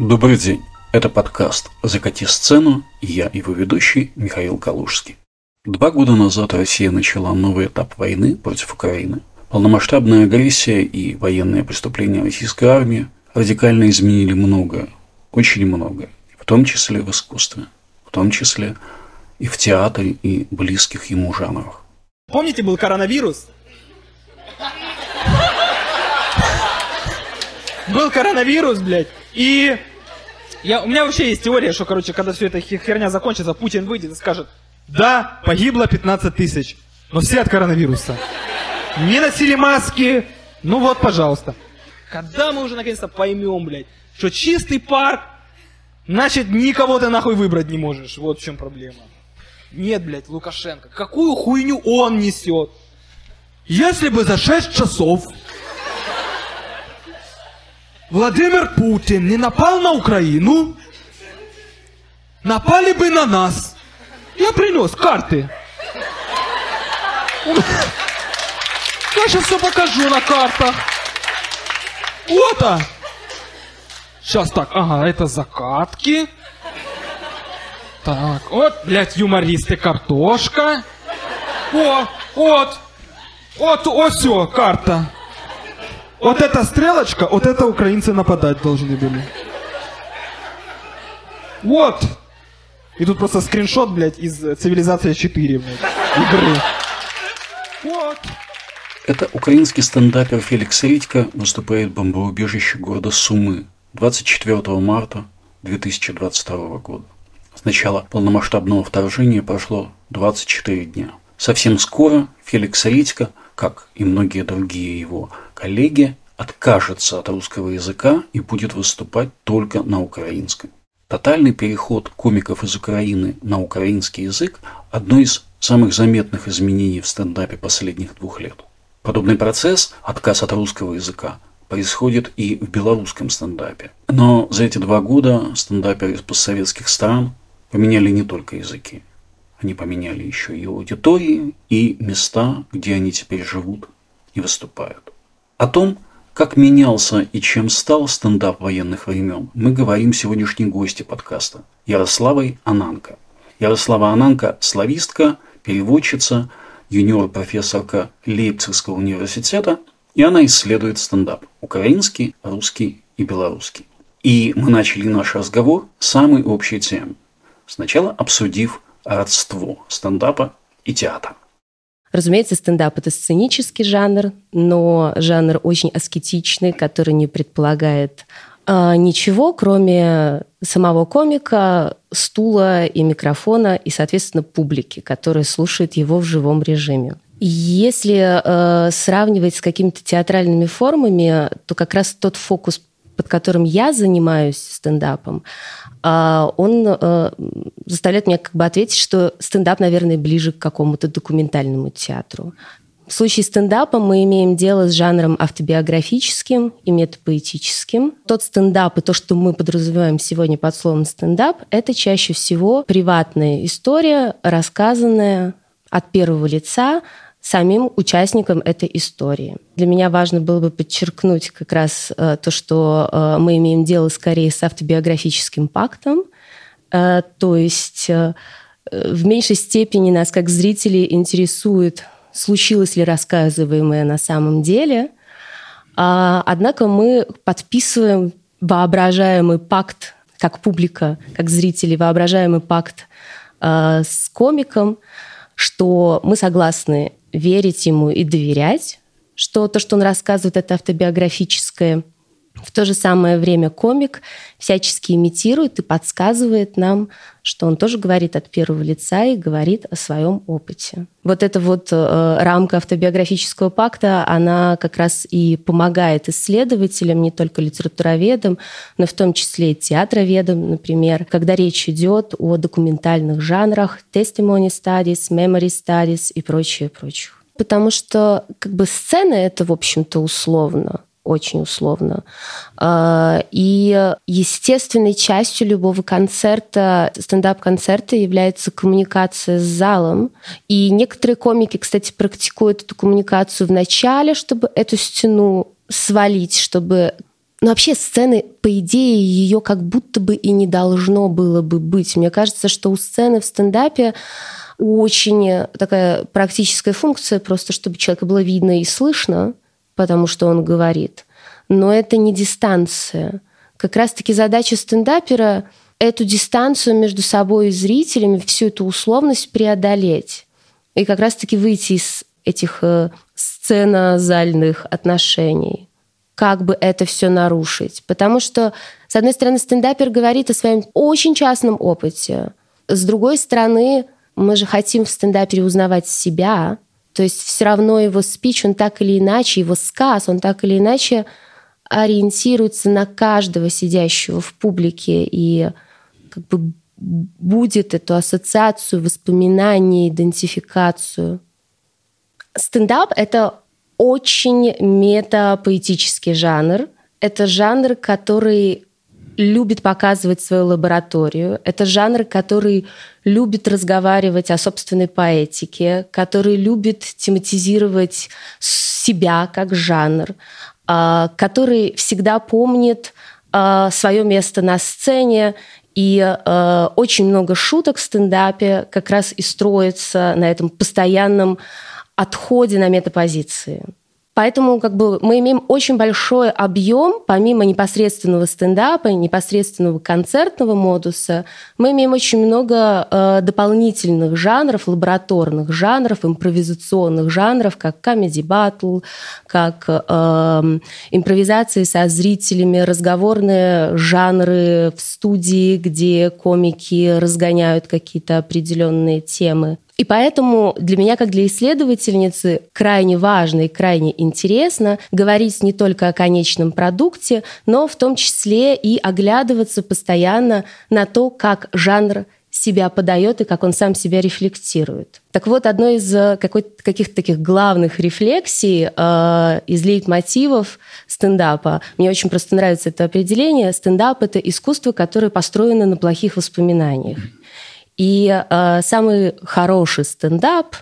Добрый день. Это подкаст «Закати сцену» и я, его ведущий Михаил Калужский. Два года назад Россия начала новый этап войны против Украины. Полномасштабная агрессия и военные преступления российской армии радикально изменили многое, очень многое, в том числе в искусстве, в том числе и в театре и близких ему жанрах. Помните, был коронавирус? Был коронавирус, блядь, и я, у меня вообще есть теория, что, короче, когда все эта херня закончится, Путин выйдет и скажет, да, погибло 15 тысяч, но все от коронавируса. Не носили маски, ну вот, пожалуйста. Когда мы уже наконец-то поймем, блядь, что чистый парк, значит, никого ты нахуй выбрать не можешь. Вот в чем проблема. Нет, блядь, Лукашенко, какую хуйню он несет? Если бы за 6 часов Владимир Путин не напал на Украину, напали бы на нас. Я принес карты. Я сейчас все покажу на картах. Вот а. Сейчас так, ага, это закатки. Так, вот, блядь, юмористы, картошка. О, вот, вот, вот все, карта. Вот эта стрелочка, вот это украинцы нападать должны были. Вот. И тут просто скриншот, блядь, из цивилизации 4, блядь, игры. Вот. Это украинский стендапер Феликс Ритько выступает в бомбоубежище города Сумы 24 марта 2022 года. С начала полномасштабного вторжения прошло 24 дня. Совсем скоро Феликс Ритько, как и многие другие его коллеги, откажется от русского языка и будет выступать только на украинском. Тотальный переход комиков из Украины на украинский язык – одно из самых заметных изменений в стендапе последних двух лет. Подобный процесс, отказ от русского языка, происходит и в белорусском стендапе. Но за эти два года стендаперы из постсоветских стран поменяли не только языки. Они поменяли еще и аудитории, и места, где они теперь живут и выступают. О том, как менялся и чем стал стендап военных времен, мы говорим сегодняшней гости подкаста Ярославой Ананко. Ярослава Ананко – славистка, переводчица, юниор-профессорка Лейпцигского университета, и она исследует стендап – украинский, русский и белорусский. И мы начали наш разговор с самой общей темы. Сначала обсудив родство стендапа и театра. Разумеется, стендап — это сценический жанр, но жанр очень аскетичный, который не предполагает а, ничего, кроме самого комика, стула и микрофона, и, соответственно, публики, которая слушает его в живом режиме. Если э, сравнивать с какими-то театральными формами, то как раз тот фокус, под которым я занимаюсь стендапом, э, он э, заставляет меня как бы ответить, что стендап, наверное, ближе к какому-то документальному театру. В случае стендапа мы имеем дело с жанром автобиографическим и метапоэтическим. Тот стендап и то, что мы подразумеваем сегодня под словом стендап, это чаще всего приватная история, рассказанная от первого лица самим участникам этой истории. Для меня важно было бы подчеркнуть как раз э, то, что э, мы имеем дело скорее с автобиографическим пактом, э, то есть в меньшей степени нас как зрителей интересует случилось ли рассказываемое на самом деле. А, однако мы подписываем воображаемый пакт, как публика, как зрители, воображаемый пакт с комиком, что мы согласны верить ему и доверять, что то, что он рассказывает, это автобиографическое – в то же самое время комик всячески имитирует и подсказывает нам, что он тоже говорит от первого лица и говорит о своем опыте. Вот эта вот э, рамка автобиографического пакта, она как раз и помогает исследователям, не только литературоведам, но в том числе и театроведам, например, когда речь идет о документальных жанрах, testimony studies, memory studies и прочее, прочее. Потому что как бы сцена это, в общем-то, условно очень условно. А, и естественной частью любого концерта, стендап-концерта является коммуникация с залом. И некоторые комики, кстати, практикуют эту коммуникацию в начале, чтобы эту стену свалить, чтобы Но вообще сцены, по идее, ее как будто бы и не должно было бы быть. Мне кажется, что у сцены в стендапе очень такая практическая функция, просто чтобы человека было видно и слышно, потому что он говорит. Но это не дистанция. Как раз-таки задача стендапера эту дистанцию между собой и зрителями, всю эту условность преодолеть. И как раз-таки выйти из этих э, сценозальных отношений как бы это все нарушить. Потому что, с одной стороны, стендапер говорит о своем очень частном опыте. С другой стороны, мы же хотим в стендапере узнавать себя. То есть все равно его спич, он так или иначе, его сказ, он так или иначе ориентируется на каждого сидящего в публике и как бы будет эту ассоциацию, воспоминание, идентификацию. Стендап — это очень метапоэтический жанр. Это жанр, который любит показывать свою лабораторию. Это жанр, который любит разговаривать о собственной поэтике, который любит тематизировать себя как жанр, а, который всегда помнит а, свое место на сцене, и э, очень много шуток в стендапе как раз и строится на этом постоянном отходе на метапозиции. Поэтому как бы, мы имеем очень большой объем, помимо непосредственного стендапа, непосредственного концертного модуса, мы имеем очень много э, дополнительных жанров, лабораторных жанров, импровизационных жанров, как комедий батл, как э, импровизации со зрителями, разговорные жанры в студии, где комики разгоняют какие-то определенные темы. И поэтому для меня, как для исследовательницы, крайне важно и крайне интересно говорить не только о конечном продукте, но в том числе и оглядываться постоянно на то, как жанр себя подает и как он сам себя рефлектирует. Так вот, одной из э, каких-то таких главных рефлексий э, из лейтмотивов стендапа, мне очень просто нравится это определение, стендап — это искусство, которое построено на плохих воспоминаниях. И э, самый хороший стендап,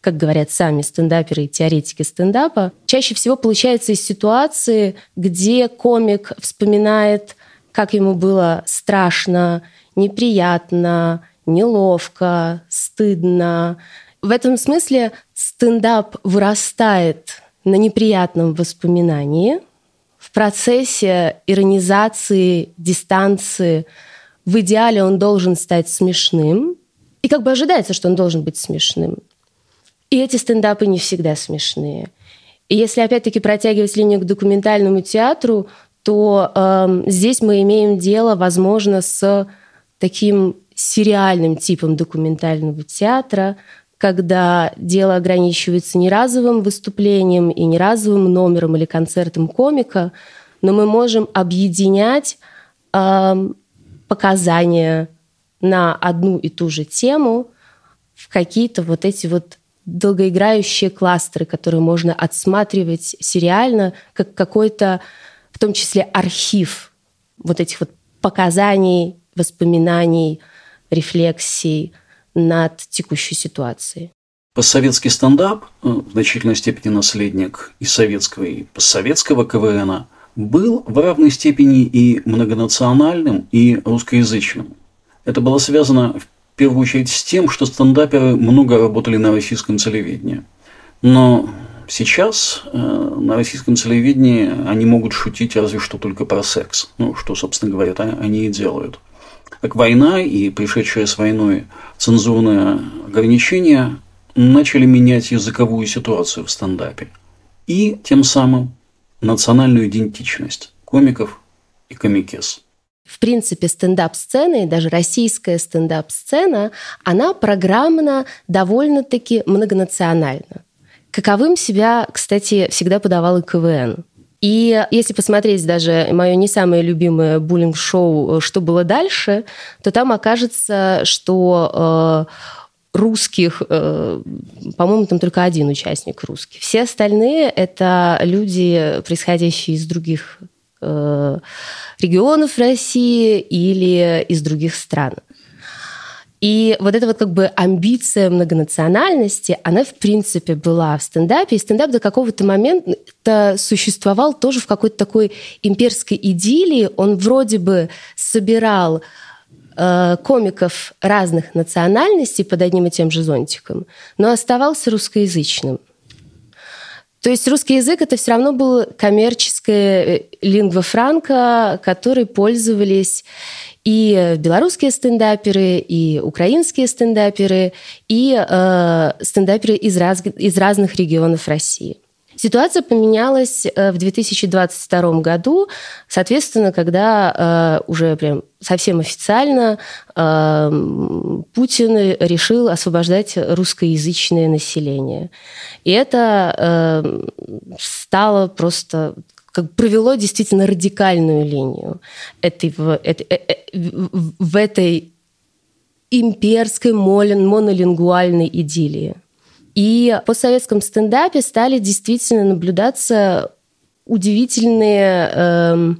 как говорят сами стендаперы и теоретики стендапа, чаще всего получается из ситуации, где комик вспоминает, как ему было страшно, неприятно, неловко, стыдно. В этом смысле стендап вырастает на неприятном воспоминании в процессе иронизации, дистанции – в идеале он должен стать смешным. И как бы ожидается, что он должен быть смешным. И эти стендапы не всегда смешные. И если опять-таки протягивать линию к документальному театру, то э, здесь мы имеем дело, возможно, с таким сериальным типом документального театра, когда дело ограничивается не разовым выступлением и не разовым номером или концертом комика, но мы можем объединять э, показания на одну и ту же тему в какие-то вот эти вот долгоиграющие кластеры, которые можно отсматривать сериально, как какой-то, в том числе, архив вот этих вот показаний, воспоминаний, рефлексий над текущей ситуацией. Постсоветский стендап, э, в значительной степени наследник и советского, и постсоветского КВНа – был в равной степени и многонациональным, и русскоязычным. Это было связано в первую очередь с тем, что стендаперы много работали на российском телевидении. Но сейчас э, на российском телевидении они могут шутить разве что только про секс. Ну, что, собственно говоря, они и делают. Так война и пришедшие с войной цензурные ограничения начали менять языковую ситуацию в стендапе. И тем самым национальную идентичность комиков и комикес. В принципе, стендап-сцена и даже российская стендап-сцена, она программно довольно-таки многонациональна. Каковым себя, кстати, всегда подавал и КВН. И если посмотреть даже мое не самое любимое буллинг-шоу «Что было дальше», то там окажется, что э, русских, э, по-моему, там только один участник русский. Все остальные это люди, происходящие из других э, регионов России или из других стран. И вот эта вот как бы амбиция многонациональности, она в принципе была в стендапе. И стендап до какого-то момента существовал тоже в какой-то такой имперской идиллии. Он вроде бы собирал э, комиков разных национальностей под одним и тем же зонтиком, но оставался русскоязычным. То есть русский язык это все равно был коммерческая э, лингва франка, которой пользовались и белорусские стендаперы, и украинские стендаперы, и э, стендаперы из, раз, из разных регионов России. Ситуация поменялась э, в 2022 году, соответственно, когда э, уже прям совсем официально э, Путин решил освобождать русскоязычное население. И это стало просто как провело действительно радикальную линию этой, в, этой, в этой имперской монолингвальной идиллии. И по советском стендапе стали действительно наблюдаться удивительные э,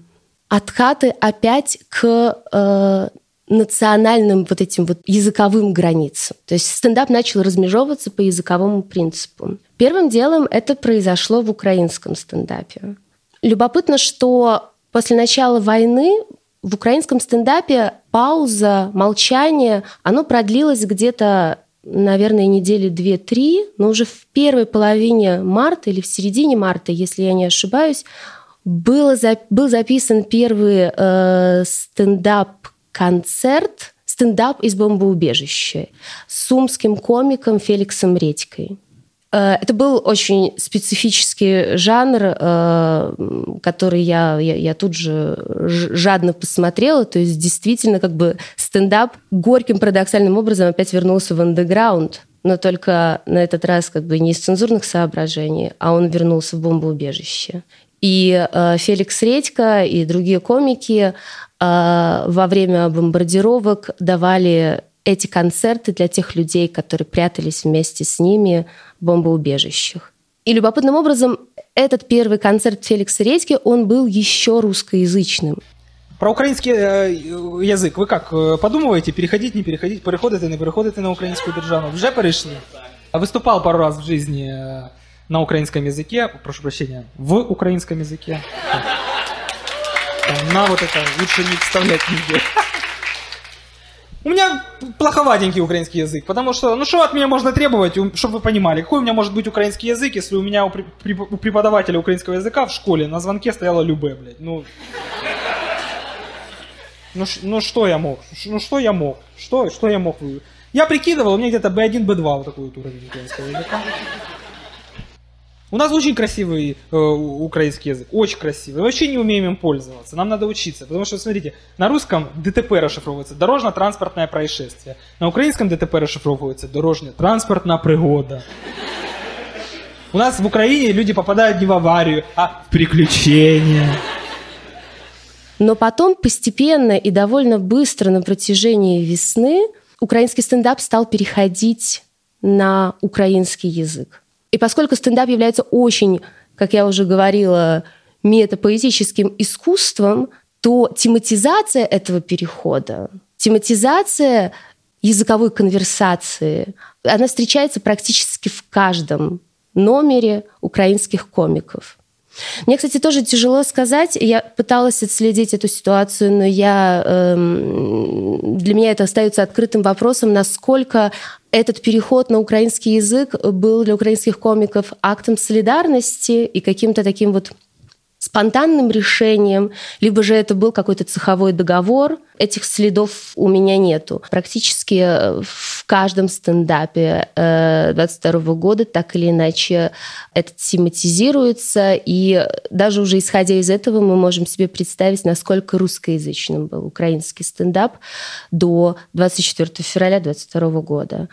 откаты опять к э, национальным вот этим вот языковым границам. То есть стендап начал размежевываться по языковому принципу. Первым делом это произошло в украинском стендапе. Любопытно, что после начала войны в украинском стендапе пауза, молчание, оно продлилось где-то наверное, недели две-три, но уже в первой половине марта или в середине марта, если я не ошибаюсь, было, был записан первый э, стендап-концерт, стендап из бомбоубежища с сумским комиком Феликсом Редькой. Э, это был очень специфический жанр, э, который я, я, я тут же жадно посмотрела. То есть действительно как бы стендап горьким парадоксальным образом опять вернулся в андеграунд. Но только на этот раз как бы не из цензурных соображений, а он вернулся в бомбоубежище. И э, Феликс Редько и другие комики во время бомбардировок давали эти концерты для тех людей, которые прятались вместе с ними в бомбоубежищах. И любопытным образом этот первый концерт Феликса Редьки, он был еще русскоязычным. Про украинский э, язык вы как э, подумываете, переходить, не переходить, переходите, не переходите на украинскую державу? Уже перешли? Выступал пару раз в жизни э, на украинском языке, прошу прощения, в украинском языке. На вот это лучше не вставлять нигде. У меня плоховатенький украинский язык, потому что, ну что от меня можно требовать, чтобы вы понимали, какой у меня может быть украинский язык, если у меня у, преподавателя украинского языка в школе на звонке стояла любе, блядь, ну... Ну, ну что я мог? Ну что я мог? Что, что я мог? Я прикидывал, у меня где-то B1, B2 вот такой вот уровень украинского языка. У нас очень красивый э, украинский язык, очень красивый. Вообще не умеем им пользоваться. Нам надо учиться. Потому что, смотрите, на русском ДТП расшифровывается дорожно-транспортное происшествие. На украинском ДТП расшифровывается дорожно-транспортная пригода. У нас в Украине люди попадают не в аварию, а в приключения. Но потом постепенно и довольно быстро на протяжении весны украинский стендап стал переходить на украинский язык. И поскольку стендап является очень, как я уже говорила, метапоэтическим искусством, то тематизация этого перехода, тематизация языковой конверсации, она встречается практически в каждом номере украинских комиков. Мне, кстати, тоже тяжело сказать. Я пыталась отследить эту ситуацию, но я, эм, для меня это остается открытым вопросом, насколько этот переход на украинский язык был для украинских комиков актом солидарности и каким-то таким вот спонтанным решением, либо же это был какой-то цеховой договор. Этих следов у меня нету. Практически э, в каждом стендапе 22 э, года так или иначе это тематизируется, и даже уже исходя из этого мы можем себе представить, насколько русскоязычным был украинский стендап до 24 февраля 22 года.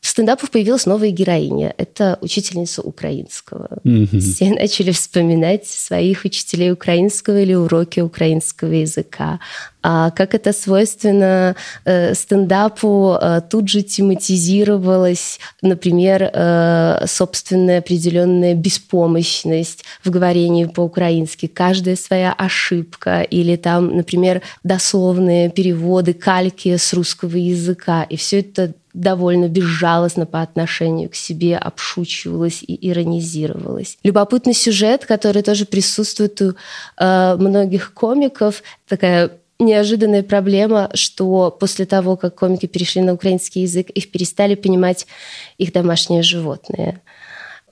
В стендапах появилась новая героиня. Это учительница украинского. Mm-hmm. Все начали вспоминать своих учителей украинского или уроки украинского языка. А как это свойственно э, стендапу, э, тут же тематизировалась, например, э, собственная определенная беспомощность в говорении по-украински, каждая своя ошибка или там, например, дословные переводы, кальки с русского языка. И все это довольно безжалостно по отношению к себе обшучивалось и иронизировалось. Любопытный сюжет, который тоже присутствует у э, многих комиков, такая неожиданная проблема, что после того, как комики перешли на украинский язык, их перестали понимать их домашние животные.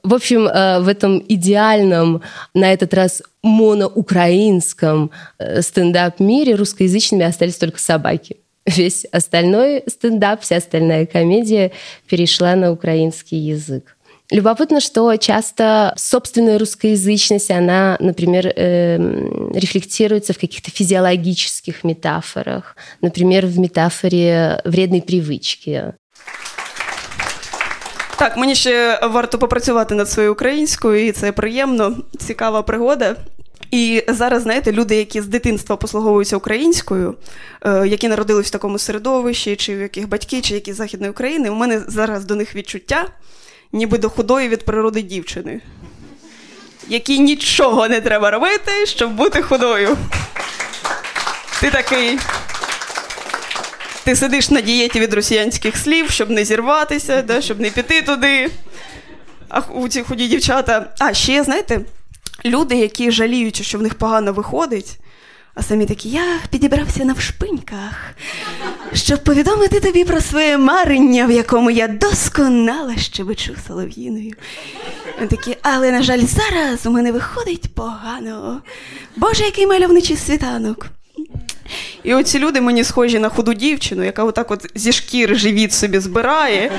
В общем, э, в этом идеальном, на этот раз моноукраинском э, стендап-мире русскоязычными остались только собаки Весь остальной стендап, вся остальная комедия перешла на украинский язык. Любопытно, что часто собственная русскоязычность, она, например, э, рефлектируется в каких-то физиологических метафорах. Например, в метафоре вредной привычки. Так, мені ще варто попрацювати над своєю українською, і це приємно, цікава пригода. І зараз, знаєте, люди, які з дитинства послуговуються українською, е, які народились в такому середовищі, чи в яких батьки, чи які з Західної України, у мене зараз до них відчуття, ніби до худої від природи дівчини, якій нічого не треба робити, щоб бути худою. Ти такий. Ти сидиш на дієті від росіянських слів, щоб не зірватися, да, щоб не піти туди. А у ці худі дівчата. А ще, знаєте, люди, які жаліють, що в них погано виходить, а самі такі, я підібрався на вшпиньках, щоб повідомити тобі про своє марення, в якому я досконало щебечу солов'їною. Такі, але, на жаль, зараз у мене виходить погано. Боже, який мальовничий світанок. І оці люди мені схожі на худу дівчину, яка отак от зі шкіри живіт собі збирає.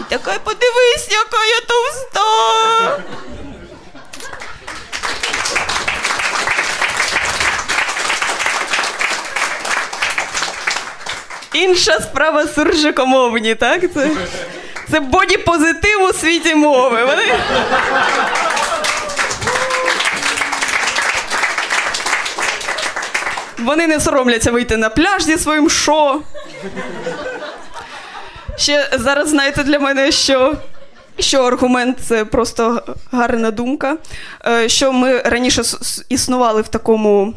І така, подивись, яка я товста. Інша справа суржикомовні, так? Це це боді-позитив у світі мови. Вони... Вони не соромляться вийти на пляж зі своїм шо. Ще зараз знаєте для мене, що що аргумент це просто гарна думка. Е, що ми раніше існували в такому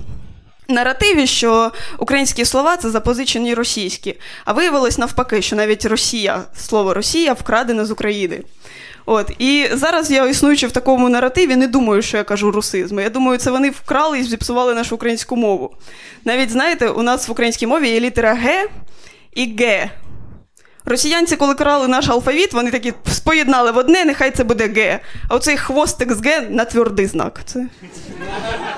наративі, що українські слова це запозичені російські. А виявилось навпаки, що навіть Росія, слово Росія вкрадене з України. От і зараз я існуючи в такому наративі, не думаю, що я кажу русизми. Я думаю, це вони вкрали і зіпсували нашу українську мову. Навіть знаєте, у нас в українській мові є літера Г і Г. Росіянці, коли крали наш алфавіт, вони такі споєднали в одне, нехай це буде Г. А оцей хвостик з Г на твердий знак. Це...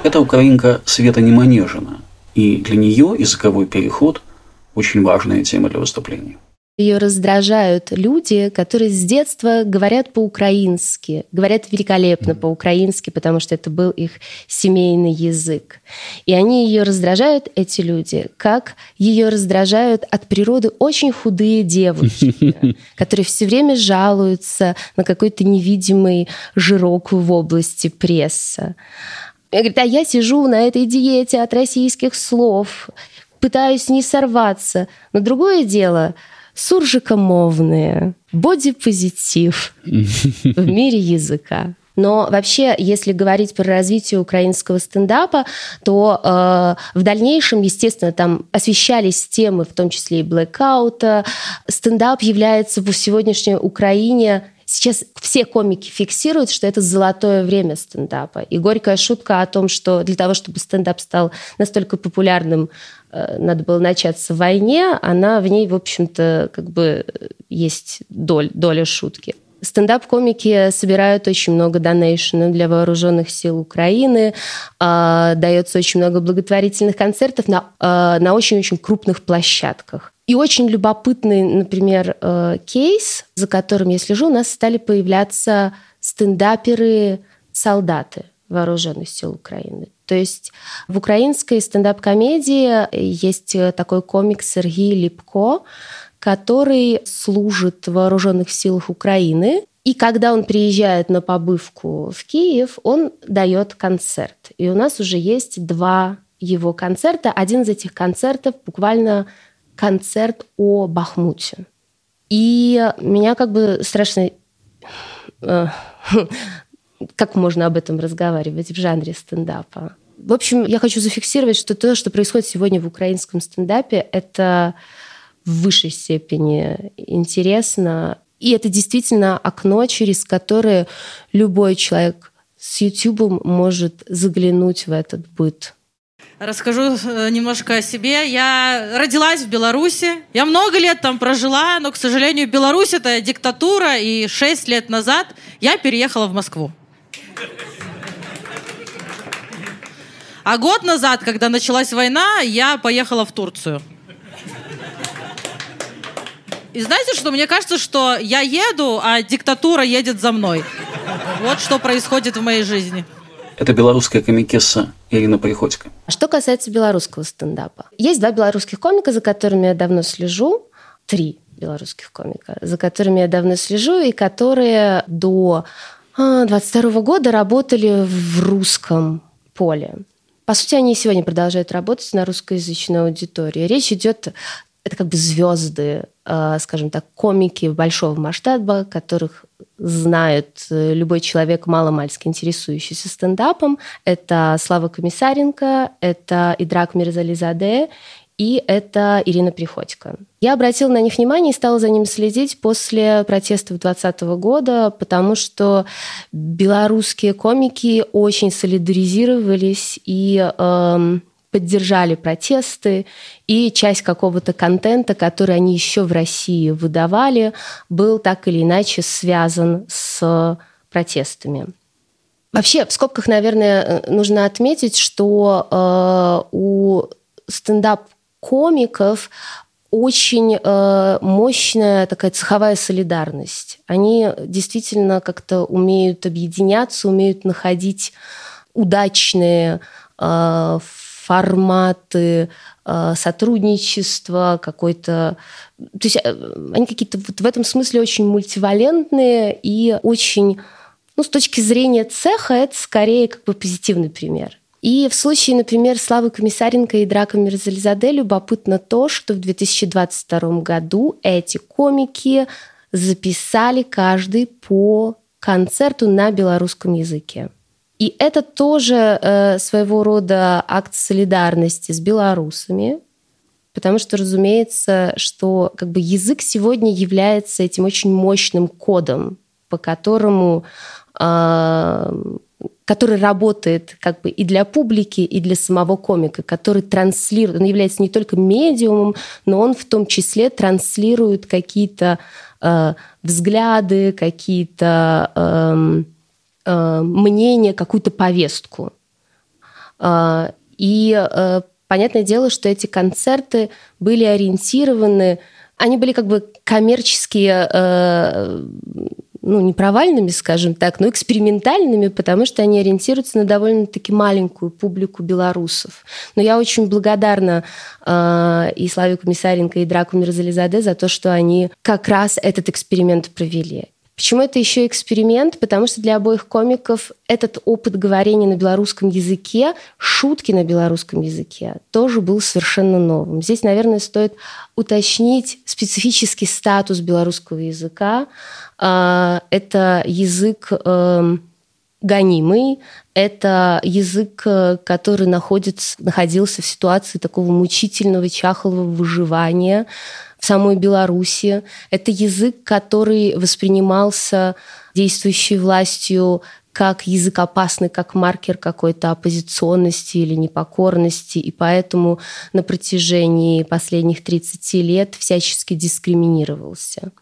Эта украинка Света Неманежина, и для нее языковой переход – очень важная тема для выступления. Ее раздражают люди, которые с детства говорят по-украински, говорят великолепно по-украински, потому что это был их семейный язык. И они ее раздражают, эти люди, как ее раздражают от природы очень худые девушки, которые все время жалуются на какой-то невидимый жирок в области пресса. Я говорю, а я сижу на этой диете от российских слов, пытаюсь не сорваться. Но другое дело — суржикомовные, бодипозитив в мире языка. Но вообще, если говорить про развитие украинского стендапа, то э, в дальнейшем, естественно, там освещались темы, в том числе и блэкаута. Стендап является в сегодняшней Украине Сейчас все комики фиксируют, что это золотое время стендапа. И горькая шутка о том, что для того, чтобы стендап стал настолько популярным, э, надо было начаться в войне, она в ней, в общем-то, как бы есть доль, доля шутки. Стендап-комики собирают очень много донейшенов для вооруженных сил Украины, э, дается очень много благотворительных концертов на, э, на очень-очень крупных площадках. И очень любопытный, например, э, кейс, за которым я слежу, у нас стали появляться стендаперы-солдаты вооруженных сил Украины. То есть в украинской стендап-комедии есть такой комик Сергей Липко, который служит в вооруженных силах Украины. И когда он приезжает на побывку в Киев, он дает концерт. И у нас уже есть два его концерта. Один из этих концертов буквально концерт о Бахмуте. И меня как бы страшно... Э, как можно об этом разговаривать в жанре стендапа? В общем, я хочу зафиксировать, что то, что происходит сегодня в украинском стендапе, это в высшей степени интересно. И это действительно окно, через которое любой человек с YouTube может заглянуть в этот быт. Расскажу э, немножко о себе. Я родилась в Беларуси. Я много лет там прожила, но, к сожалению, Беларусь — это диктатура, и шесть лет назад я переехала в Москву. А год назад, когда началась война, я поехала в Турцию. И знаете что? Мне кажется, что я еду, а диктатура едет за мной. Вот что происходит в моей жизни. Это белорусская комикесса Ирина Приходько. Что касается белорусского стендапа. Есть два белорусских комика, за которыми я давно слежу. Три белорусских комика, за которыми я давно слежу, и которые до 22 а, года работали в русском поле. По сути, они сегодня продолжают работать на русскоязычной аудитории. Речь идет это как бы звезды, а, скажем так, комики большого масштаба, которых знает э, любой человек, маломальски интересующийся стендапом. Это Слава Комиссаренко, это Идрак Мирзализаде и это Ирина Приходько. Я обратила на них внимание и стала за ним следить после протестов 2020 года, потому что белорусские комики очень солидаризировались и эм, поддержали протесты, и часть какого-то контента, который они еще в России выдавали, был так или иначе связан с протестами. Вообще, в скобках, наверное, э, нужно отметить, что э, у стендап-комиков очень э, мощная такая цеховая солидарность. Они действительно как-то умеют объединяться, умеют находить удачные э, форматы э, сотрудничества, какой-то... То есть э, они какие-то вот в этом смысле очень мультивалентные и очень... Ну, с точки зрения цеха, это скорее как бы позитивный пример. И в случае, например, Славы Комиссаренко и Драка Мирзализаде любопытно то, что в 2022 году эти комики записали каждый по концерту на белорусском языке. И это тоже э, своего рода акт солидарности с белорусами, потому что, разумеется, что как бы язык сегодня является этим очень мощным кодом, по которому э, который работает как бы и для публики, и для самого комика, который транслирует, он является не только медиумом, но он в том числе транслирует какие-то э, взгляды, какие-то э, Э, мнение, какую-то повестку. Э, и э, понятное дело, что эти концерты были ориентированы, они были как бы коммерческие, ну, не провальными, скажем так, но экспериментальными, потому что они ориентируются на довольно-таки маленькую публику белорусов. Но я очень благодарна и Славе Комиссаренко, и Драку Мирзализаде за то, что они как раз этот эксперимент провели. Почему это еще эксперимент? Потому что для обоих комиков этот опыт говорения на белорусском языке, шутки на белорусском языке тоже был совершенно новым. Здесь, наверное, стоит уточнить специфический статус белорусского языка. А, это язык эм, гонимый, это язык, э, который находится, находился в ситуации такого мучительного чахлого выживания, в самой Беларуси. Это язык, который воспринимался действующей властью как язык опасный, как маркер какой-то оппозиционности или непокорности, и поэтому на протяжении последних 30 лет всячески дискриминировался.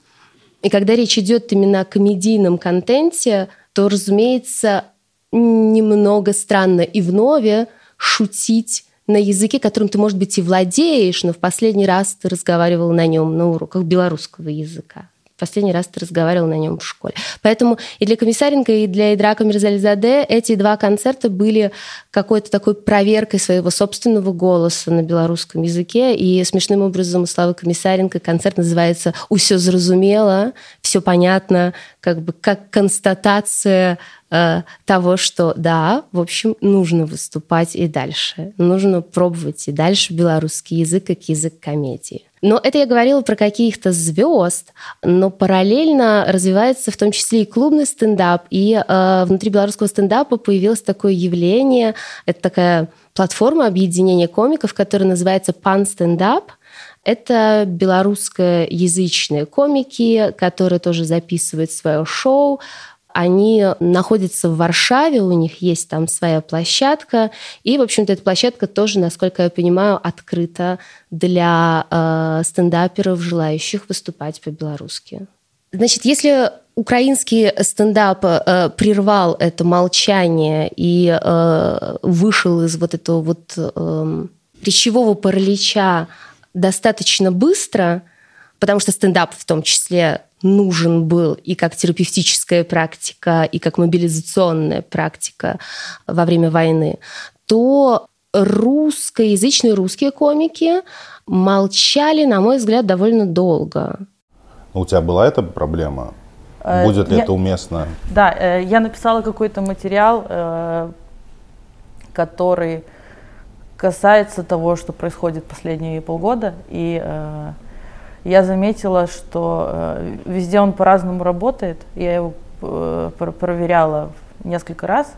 И когда речь идет именно о комедийном контенте, то, разумеется, немного странно и вновь шутить на языке, которым ты, может быть, и владеешь, но в последний раз ты разговаривал на нем на уроках белорусского языка. последний раз ты разговаривал на нем в школе. Поэтому и для Комиссаренко, и для Идрака Мирзализаде эти два концерта были какой-то такой проверкой своего собственного голоса на белорусском языке. И смешным образом у Славы Комиссаренко концерт называется «Усё зразумело», «Все понятно», как бы как констатация э, того, что да, в общем, нужно выступать и дальше. Нужно пробовать и дальше белорусский язык как язык комедии. Но это я говорила про каких-то звезд, но параллельно развивается в том числе и клубный стендап. И э, внутри белорусского стендапа появилось такое явление, это такая платформа объединения комиков, которая называется Пан Стендап. Это белорусскоязычные комики, которые тоже записывают свое шоу. Они находятся в Варшаве, у них есть там своя площадка, и, в общем-то, эта площадка тоже, насколько я понимаю, открыта для э, стендаперов, желающих выступать по-белорусски. Значит, если украинский стендап э, прервал это молчание и э, вышел из вот этого вот э, речевого паралича достаточно быстро, потому что стендап в том числе нужен был и как терапевтическая практика, и как мобилизационная практика во время войны, то русскоязычные русские комики молчали, на мой взгляд, довольно долго. У тебя была эта проблема? Э, Будет ли я, это уместно? Да, э, я написала какой-то материал, э, который касается того, что происходит последние полгода, и я заметила, что э, везде он по-разному работает. Я его э, проверяла несколько раз,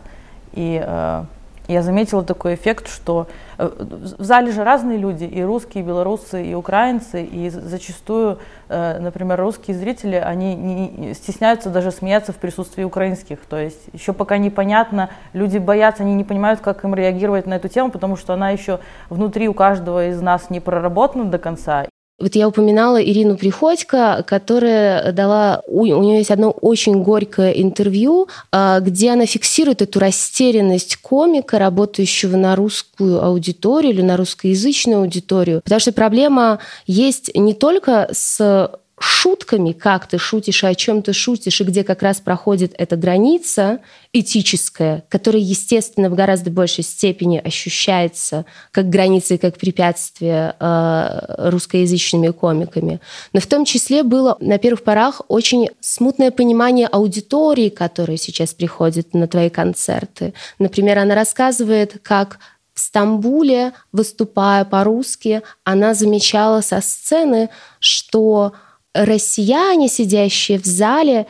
и э, я заметила такой эффект, что в зале же разные люди, и русские, и белорусы, и украинцы, и зачастую, например, русские зрители, они не стесняются даже смеяться в присутствии украинских. То есть еще пока непонятно, люди боятся, они не понимают, как им реагировать на эту тему, потому что она еще внутри у каждого из нас не проработана до конца. Вот я упоминала Ирину Приходько, которая дала... У, у нее есть одно очень горькое интервью, а, где она фиксирует эту растерянность комика, работающего на русскую аудиторию или на русскоязычную аудиторию. Потому что проблема есть не только с шутками, как ты шутишь и о чем ты шутишь, и где как раз проходит эта граница этическая, которая, естественно, в гораздо большей степени ощущается как граница и как препятствие э, русскоязычными комиками. Но в том числе было на первых порах очень смутное понимание аудитории, которая сейчас приходит на твои концерты. Например, она рассказывает, как в Стамбуле, выступая по-русски, она замечала со сцены, что россияне, сидящие в зале,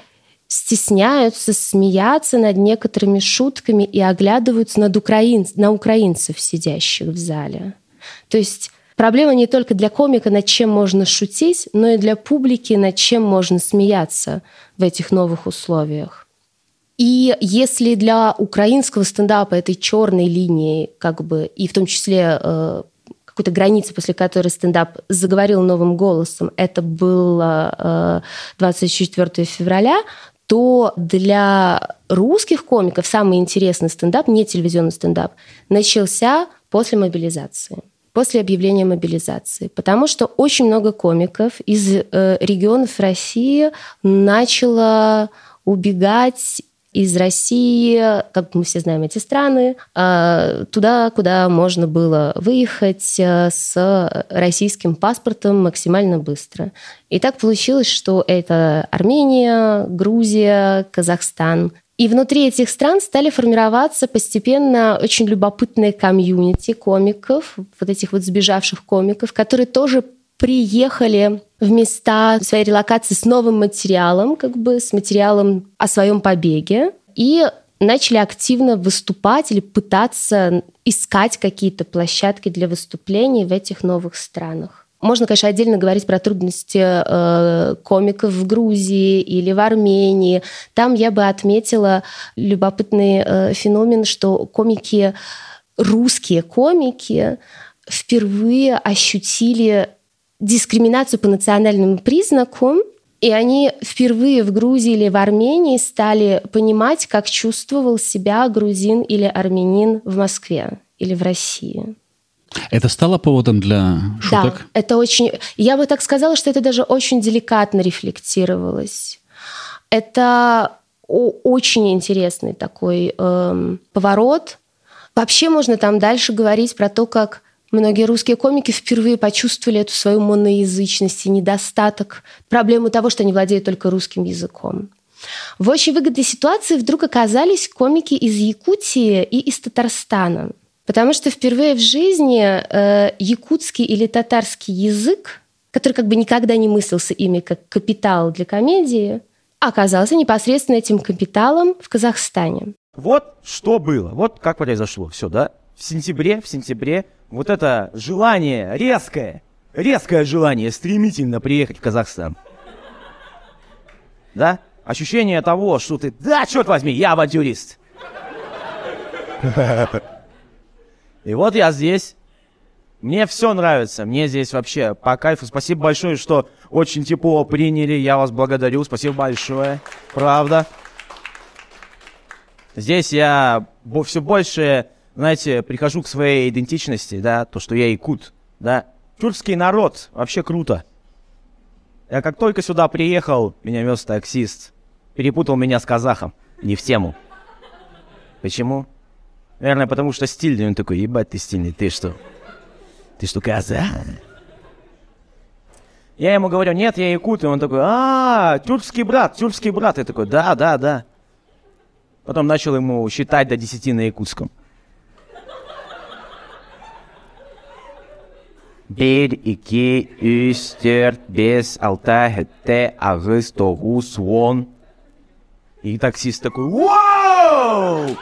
стесняются смеяться над некоторыми шутками и оглядываются над украин... на украинцев, сидящих в зале. То есть проблема не только для комика, над чем можно шутить, но и для публики, над чем можно смеяться в этих новых условиях. И если для украинского стендапа этой черной линии, как бы, и в том числе э, какой-то границы, после которой стендап заговорил новым голосом, это было 24 э, февраля, то для русских комиков самый интересный стендап, не телевизионный стендап, начался после мобилизации после объявления мобилизации, потому что очень много комиков из э, регионов России начало убегать из России, как мы все знаем эти страны, а, туда, куда можно было выехать э, с российским паспортом максимально быстро. И так получилось, что это Армения, Грузия, Казахстан. И внутри этих стран стали формироваться постепенно очень любопытные комьюнити комиков, вот этих вот сбежавших комиков, которые тоже приехали в места своей релокации с новым материалом, как бы с материалом о своем побеге, и начали активно выступать или пытаться искать какие-то площадки для выступлений в этих новых странах. Можно, конечно, отдельно говорить про трудности э, комиков в Грузии или в Армении. Там я бы отметила любопытный э, феномен, что комики, русские комики впервые ощутили дискриминацию по национальным признакам, и они впервые в Грузии или в Армении стали понимать, как чувствовал себя грузин или армянин в Москве или в России. Это стало поводом для шуток? Да, это очень... Я бы так сказала, что это даже очень деликатно рефлектировалось. Это очень интересный такой эм, поворот. Вообще можно там дальше говорить про то, как многие русские комики впервые почувствовали эту свою моноязычность и недостаток, проблему того, что они владеют только русским языком. В очень выгодной ситуации вдруг оказались комики из Якутии и из Татарстана. Потому что впервые в жизни э, якутский или татарский язык, который как бы никогда не мыслился ими как капитал для комедии, оказался непосредственно этим капиталом в Казахстане. Вот что было, вот как произошло все, да? В сентябре, в сентябре вот это желание резкое, резкое желание стремительно приехать в Казахстан. Да? Ощущение того, что ты, да, черт возьми, я авантюрист. И вот я здесь. Мне все нравится, мне здесь вообще по кайфу. Спасибо большое, что очень тепло приняли. Я вас благодарю. Спасибо большое. Правда. Здесь я все больше, знаете, прихожу к своей идентичности, да, то, что я якут, да. Тюркский народ, вообще круто. Я как только сюда приехал, меня вез таксист. Перепутал меня с казахом. Не в тему. Почему? Наверное, потому что стильный. Он такой, ебать ты стильный, ты что? Ты что, казах? Я ему говорю, нет, я якут. И он такой, а, тюркский брат, тюркский брат. Я такой, да, да, да. Потом начал ему считать до десяти на якутском. Bir, iki, üç, dört, beş, altı, yedi, sekiz, dokuz, on. И таксист такой, вау!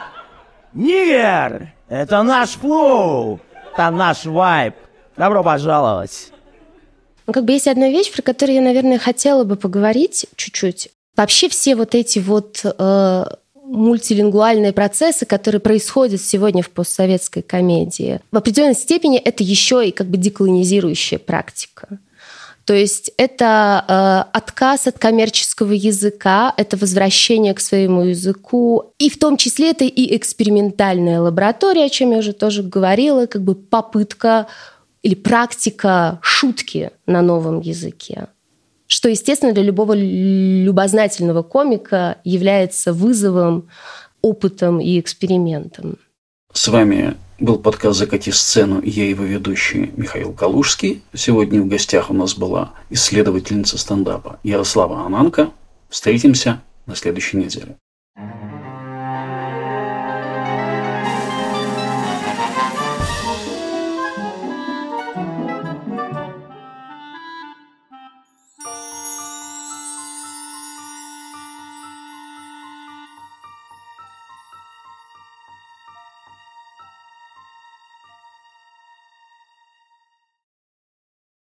Нигер! Это наш флоу! Это наш вайб! Добро пожаловать! Ну, как бы есть одна вещь, про которую я, наверное, хотела бы поговорить чуть-чуть. Вообще все вот эти вот э, мультилингвальные процессы, которые происходят сегодня в постсоветской комедии, в определенной степени это еще и как бы деколонизирующая практика. То есть это э, отказ от коммерческого языка, это возвращение к своему языку, и в том числе это и экспериментальная лаборатория, о чем я уже тоже говорила, как бы попытка или практика шутки на новом языке. Что, естественно, для любого любознательного комика является вызовом, опытом и экспериментом. С вами был подкаст «Закати сцену» и я его ведущий Михаил Калужский. Сегодня в гостях у нас была исследовательница стендапа Ярослава Ананка. Встретимся на следующей неделе.